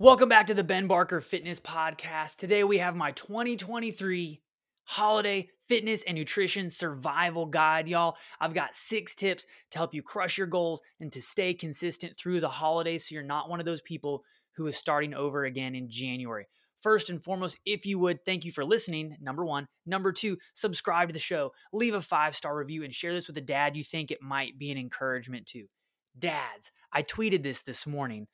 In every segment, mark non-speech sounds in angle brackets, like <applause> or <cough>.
Welcome back to the Ben Barker Fitness Podcast. Today we have my 2023 holiday fitness and nutrition survival guide, y'all. I've got six tips to help you crush your goals and to stay consistent through the holidays so you're not one of those people who is starting over again in January. First and foremost, if you would, thank you for listening. Number one. Number two, subscribe to the show, leave a five star review, and share this with a dad you think it might be an encouragement to. Dads, I tweeted this this morning.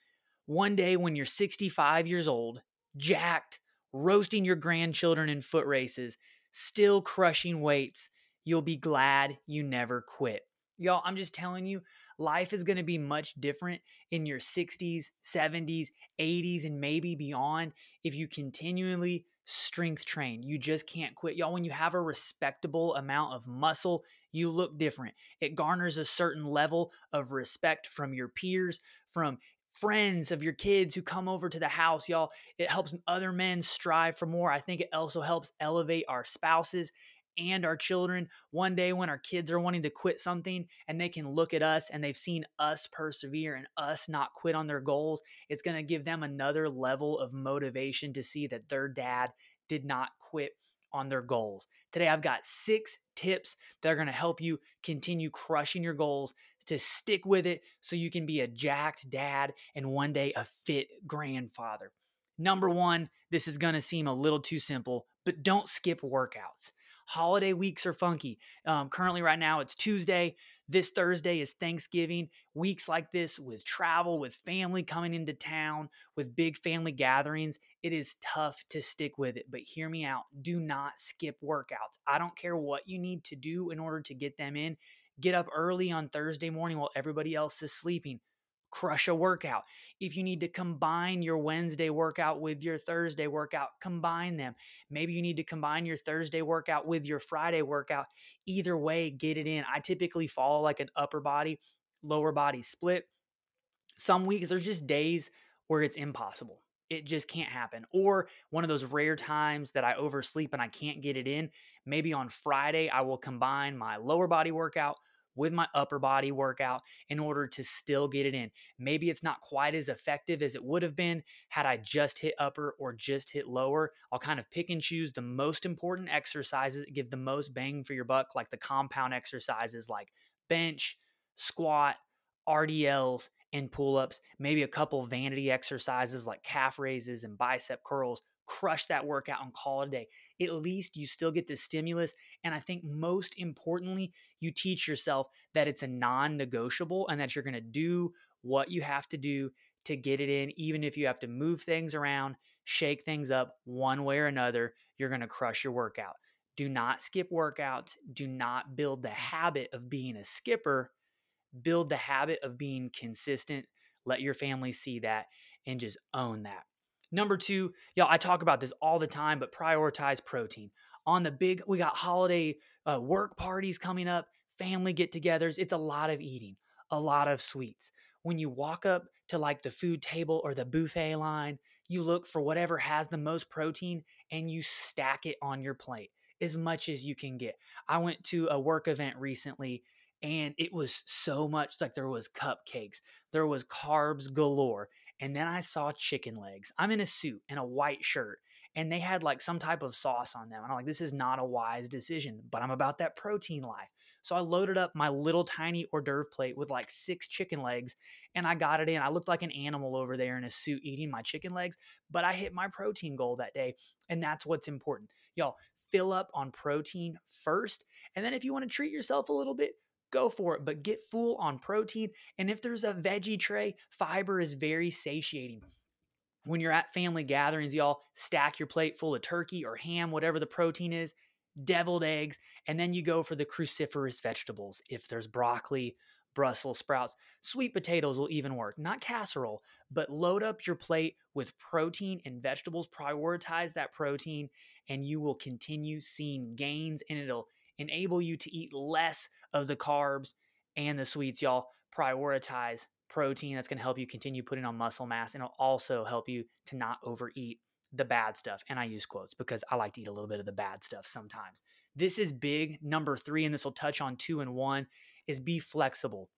One day when you're 65 years old, jacked, roasting your grandchildren in foot races, still crushing weights, you'll be glad you never quit. Y'all, I'm just telling you, life is going to be much different in your 60s, 70s, 80s, and maybe beyond if you continually strength train. You just can't quit. Y'all, when you have a respectable amount of muscle, you look different. It garners a certain level of respect from your peers, from friends of your kids who come over to the house, y'all. It helps other men strive for more. I think it also helps elevate our spouses and our children. One day when our kids are wanting to quit something and they can look at us and they've seen us persevere and us not quit on their goals, it's going to give them another level of motivation to see that their dad did not quit on their goals. Today, I've got six tips that are going to help you continue crushing your goals to stick with it so you can be a jacked dad and one day a fit grandfather. Number one, this is going to seem a little too simple, but don't skip workouts. Holiday weeks are funky. Um, currently, right now, it's Tuesday. This Thursday is Thanksgiving. Weeks like this, with travel, with family coming into town, with big family gatherings, it is tough to stick with it. But hear me out do not skip workouts. I don't care what you need to do in order to get them in. Get up early on Thursday morning while everybody else is sleeping crush a workout. If you need to combine your Wednesday workout with your Thursday workout, combine them. Maybe you need to combine your Thursday workout with your Friday workout. Either way, get it in. I typically follow like an upper body, lower body split. Some weeks, there's just days where it's impossible. It just can't happen. Or one of those rare times that I oversleep and I can't get it in. Maybe on Friday, I will combine my lower body workout with my upper body workout in order to still get it in. Maybe it's not quite as effective as it would have been had I just hit upper or just hit lower. I'll kind of pick and choose the most important exercises that give the most bang for your buck, like the compound exercises like bench, squat, RDLs, and pull ups, maybe a couple vanity exercises like calf raises and bicep curls crush that workout and call it a day. At least you still get the stimulus. And I think most importantly, you teach yourself that it's a non negotiable and that you're going to do what you have to do to get it in, even if you have to move things around, shake things up one way or another, you're going to crush your workout. Do not skip workouts. Do not build the habit of being a skipper. Build the habit of being consistent. Let your family see that and just own that. Number two, y'all, I talk about this all the time, but prioritize protein. On the big, we got holiday uh, work parties coming up, family get togethers. It's a lot of eating, a lot of sweets. When you walk up to like the food table or the buffet line, you look for whatever has the most protein and you stack it on your plate as much as you can get. I went to a work event recently and it was so much like there was cupcakes, there was carbs galore, and then I saw chicken legs. I'm in a suit and a white shirt, and they had like some type of sauce on them. And I'm like, this is not a wise decision, but I'm about that protein life. So I loaded up my little tiny hors d'oeuvre plate with like six chicken legs, and I got it in. I looked like an animal over there in a suit eating my chicken legs, but I hit my protein goal that day, and that's what's important. Y'all, fill up on protein first, and then if you want to treat yourself a little bit, go for it, but get full on protein. And if there's a veggie tray, fiber is very satiating. When you're at family gatherings, y'all stack your plate full of turkey or ham, whatever the protein is, deviled eggs, and then you go for the cruciferous vegetables. If there's broccoli, Brussels sprouts, sweet potatoes will even work. Not casserole, but load up your plate with protein and vegetables. Prioritize that protein, and you will continue seeing gains, and it'll enable you to eat less of the carbs and the sweets, y'all. Prioritize protein that's going to help you continue putting on muscle mass and it'll also help you to not overeat the bad stuff. And I use quotes because I like to eat a little bit of the bad stuff sometimes. This is big. Number three, and this will touch on two and one, is be flexible.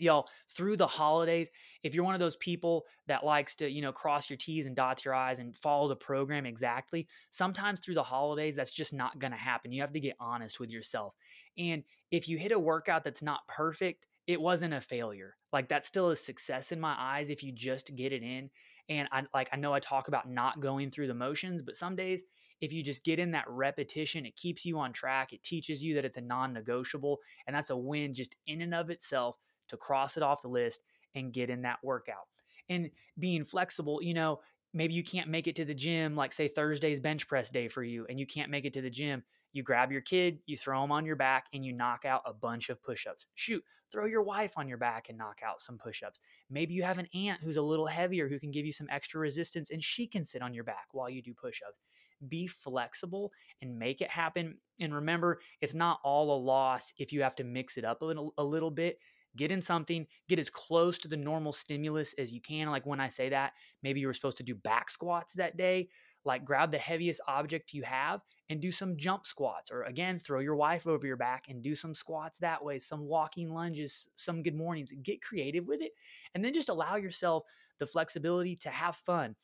Y'all through the holidays if you're one of those people that likes to you know cross your t's and dots your i's and follow the program exactly sometimes through the holidays that's just not going to happen. You have to get honest with yourself. And if you hit a workout that's not perfect it wasn't a failure. Like that's still a success in my eyes if you just get it in. And i like i know i talk about not going through the motions but some days if you just get in that repetition it keeps you on track it teaches you that it's a non-negotiable and that's a win just in and of itself to cross it off the list and get in that workout. And being flexible, you know, maybe you can't make it to the gym, like say Thursday's bench press day for you, and you can't make it to the gym. You grab your kid, you throw them on your back, and you knock out a bunch of push ups. Shoot, throw your wife on your back and knock out some push ups. Maybe you have an aunt who's a little heavier who can give you some extra resistance, and she can sit on your back while you do push ups. Be flexible and make it happen. And remember, it's not all a loss if you have to mix it up a little, a little bit get in something, get as close to the normal stimulus as you can. Like when I say that, maybe you were supposed to do back squats that day, like grab the heaviest object you have and do some jump squats. Or again, throw your wife over your back and do some squats that way, some walking lunges, some good mornings. Get creative with it. And then just allow yourself the flexibility to have fun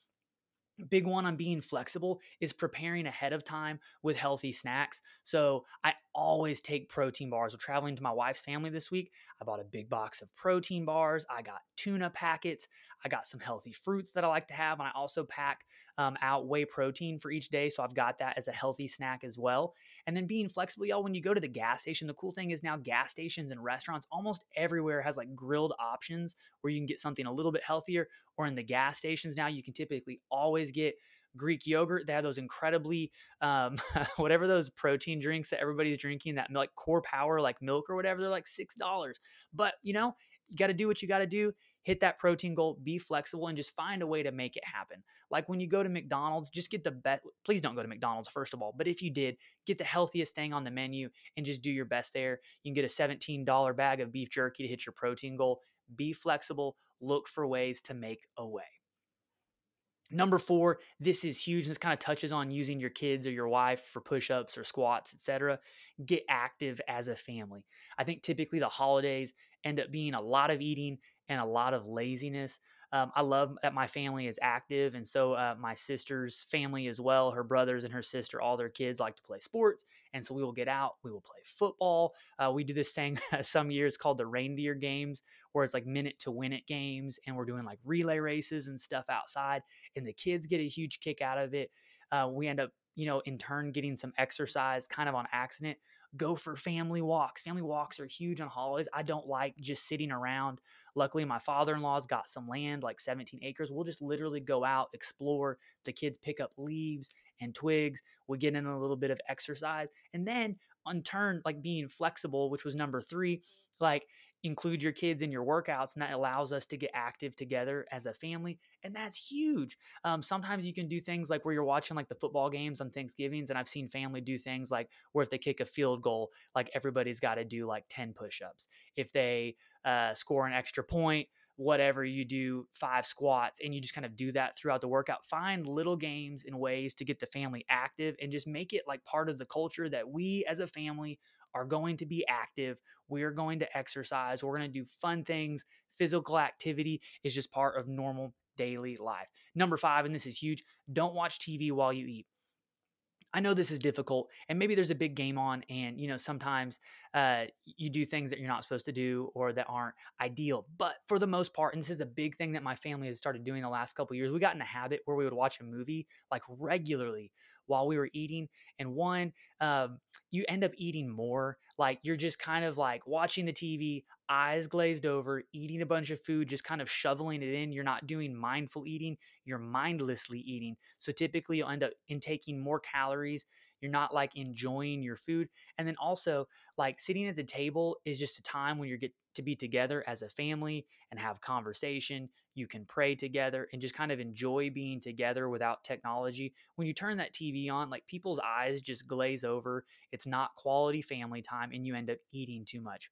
big one on being flexible is preparing ahead of time with healthy snacks. So I always take protein bars. We're traveling to my wife's family this week. I bought a big box of protein bars. I got tuna packets. I got some healthy fruits that I like to have. And I also pack um, out whey protein for each day. So I've got that as a healthy snack as well. And then being flexible, y'all, when you go to the gas station, the cool thing is now gas stations and restaurants almost everywhere has like grilled options where you can get something a little bit healthier. Or in the gas stations now, you can typically always get Greek yogurt. They have those incredibly, um, <laughs> whatever those protein drinks that everybody's drinking, that like core power, like milk or whatever, they're like $6. But, you know, you got to do what you got to do hit that protein goal, be flexible, and just find a way to make it happen. Like when you go to McDonald's, just get the best. Please don't go to McDonald's, first of all. But if you did, get the healthiest thing on the menu and just do your best there. You can get a $17 bag of beef jerky to hit your protein goal. Be flexible, look for ways to make a way. Number four, this is huge. And this kind of touches on using your kids or your wife for push-ups or squats, etc. Get active as a family. I think typically the holidays end up being a lot of eating and a lot of laziness. Um, I love that my family is active, and so uh, my sister's family as well. Her brothers and her sister, all their kids like to play sports, and so we will get out. We will play football. Uh, we do this thing <laughs> some years called the reindeer games, where it's like minute to win it games, and we're doing like relay races and stuff outside, and the kids get a huge kick out of it. Uh, we end up you know, in turn getting some exercise kind of on accident. Go for family walks. Family walks are huge on holidays. I don't like just sitting around. Luckily, my father in law's got some land, like 17 acres. We'll just literally go out, explore. The kids pick up leaves and twigs. We get in a little bit of exercise. And then, on turn, like being flexible, which was number three, like include your kids in your workouts and that allows us to get active together as a family and that's huge. Um, sometimes you can do things like where you're watching like the football games on thanksgivings and i've seen family do things like where if they kick a field goal like everybody's got to do like 10 push-ups. If they uh, score an extra point whatever you do five squats and you just kind of do that throughout the workout. Find little games and ways to get the family active and just make it like part of the culture that we as a family are going to be active. We're going to exercise. We're going to do fun things. Physical activity is just part of normal daily life. Number five, and this is huge don't watch TV while you eat. I know this is difficult, and maybe there's a big game on, and you know sometimes uh, you do things that you're not supposed to do or that aren't ideal. But for the most part, and this is a big thing that my family has started doing the last couple years, we got in a habit where we would watch a movie like regularly while we were eating. And one, um, you end up eating more. Like you're just kind of like watching the TV, eyes glazed over, eating a bunch of food, just kind of shoveling it in. You're not doing mindful eating, you're mindlessly eating. So typically you'll end up intaking more calories. You're not like enjoying your food. And then also, like sitting at the table is just a time when you get to be together as a family and have conversation. You can pray together and just kind of enjoy being together without technology. When you turn that TV on, like people's eyes just glaze over. It's not quality family time and you end up eating too much.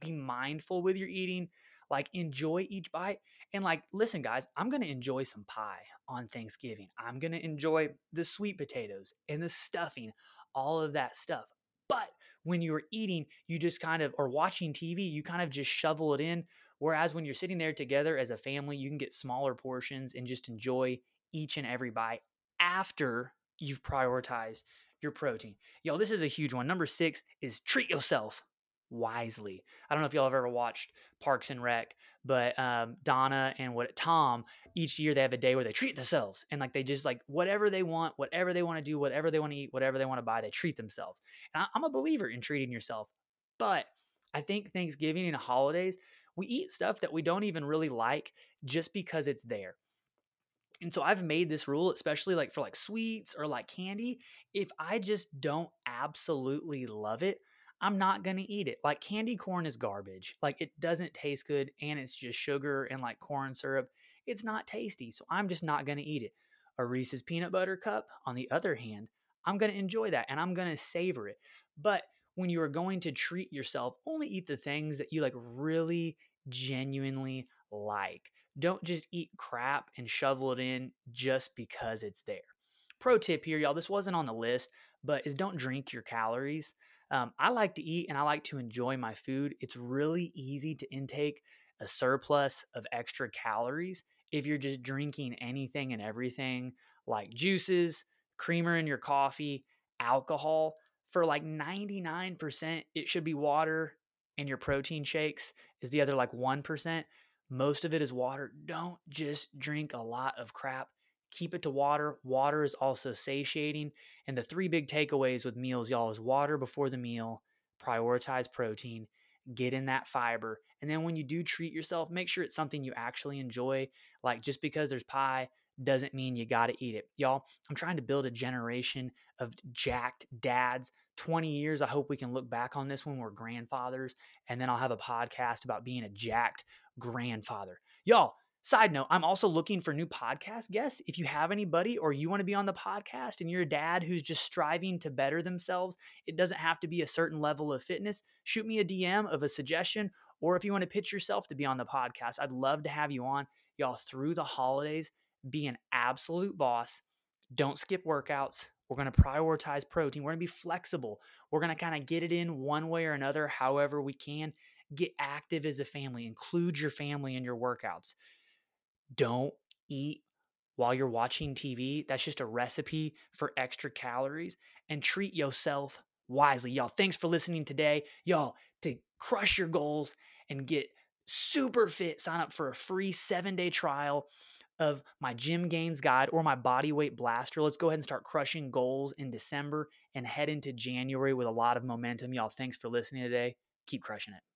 Be mindful with your eating, like enjoy each bite. And like, listen, guys, I'm to enjoy some pie on Thanksgiving. I'm to enjoy the sweet potatoes and the stuffing, all of that stuff. But when you're eating, you just kind of, or watching TV, you kind of just shovel it in Whereas when you're sitting there together as a family, you can get smaller portions and just enjoy each and every bite after you've prioritized your protein. Yo, this is a huge one. Number six is treat yourself wisely. I don't know if y'all have ever watched Parks and Rec, but um, Donna and what Tom each year they have a day where they treat themselves and like they just like whatever they want, whatever they want to do, whatever they want to eat, whatever they want to buy, they treat themselves. And I, I'm a believer in treating yourself, but I think Thanksgiving and holidays we eat stuff that we don't even really like just because it's there. And so I've made this rule, especially like for like sweets or like candy. If I just don't absolutely love it, I'm not going to eat it. Like candy corn is garbage. Like it doesn't taste good and it's just sugar and like corn syrup. It's not tasty. So I'm just not going to eat it. A Reese's peanut butter cup, on the other hand, I'm going to enjoy that and I'm going to savor it. But when you are going to treat yourself, only eat the things that you like really genuinely like. Don't just eat crap and shovel it in just because it's there. Pro tip here, y'all, this wasn't on the list, but is don't drink your calories. Um, I like to eat and I like to enjoy my food. It's really easy to intake a surplus of extra calories if you're just drinking anything and everything like juices, creamer in your coffee, alcohol. For like 99%, it should be water, and your protein shakes is the other like 1%. Most of it is water. Don't just drink a lot of crap keep it to water. Water is also satiating. And the three big takeaways with meals, y'all, is water before the meal, prioritize protein, get in that fiber. And then when you do treat yourself, make sure it's something you actually enjoy. Like just because there's pie doesn't mean you got to eat it. Y'all, I'm trying to build a generation of jacked dads. 20 years, I hope we can look back on this when we're grandfathers. And then I'll have a podcast about being a jacked grandfather. Y'all, Side note, I'm also looking for new podcast guests. If you have anybody or you want to be on the podcast and you're a dad who's just striving to better themselves, it doesn't have to be a certain level of fitness. Shoot me a DM of a suggestion, or if you want to pitch yourself to be on the podcast, I'd love to have you on. Y'all, through the holidays, be an absolute boss. Don't skip workouts. We're going to prioritize protein. We're going to be flexible. We're going to kind of get it in one way or another, however we can. Get active as a family, include your family in your workouts don't eat while you're watching TV. That's just a recipe for extra calories and treat yourself wisely. Y'all, thanks for listening today. Y'all, to crush your goals and get super fit, sign up for a free seven day trial of my Gym Gainz Guide or my body weight blaster. Let's go ahead and start crushing goals in December and head into January with a lot of momentum. Y'all, thanks for listening today. Keep crushing it.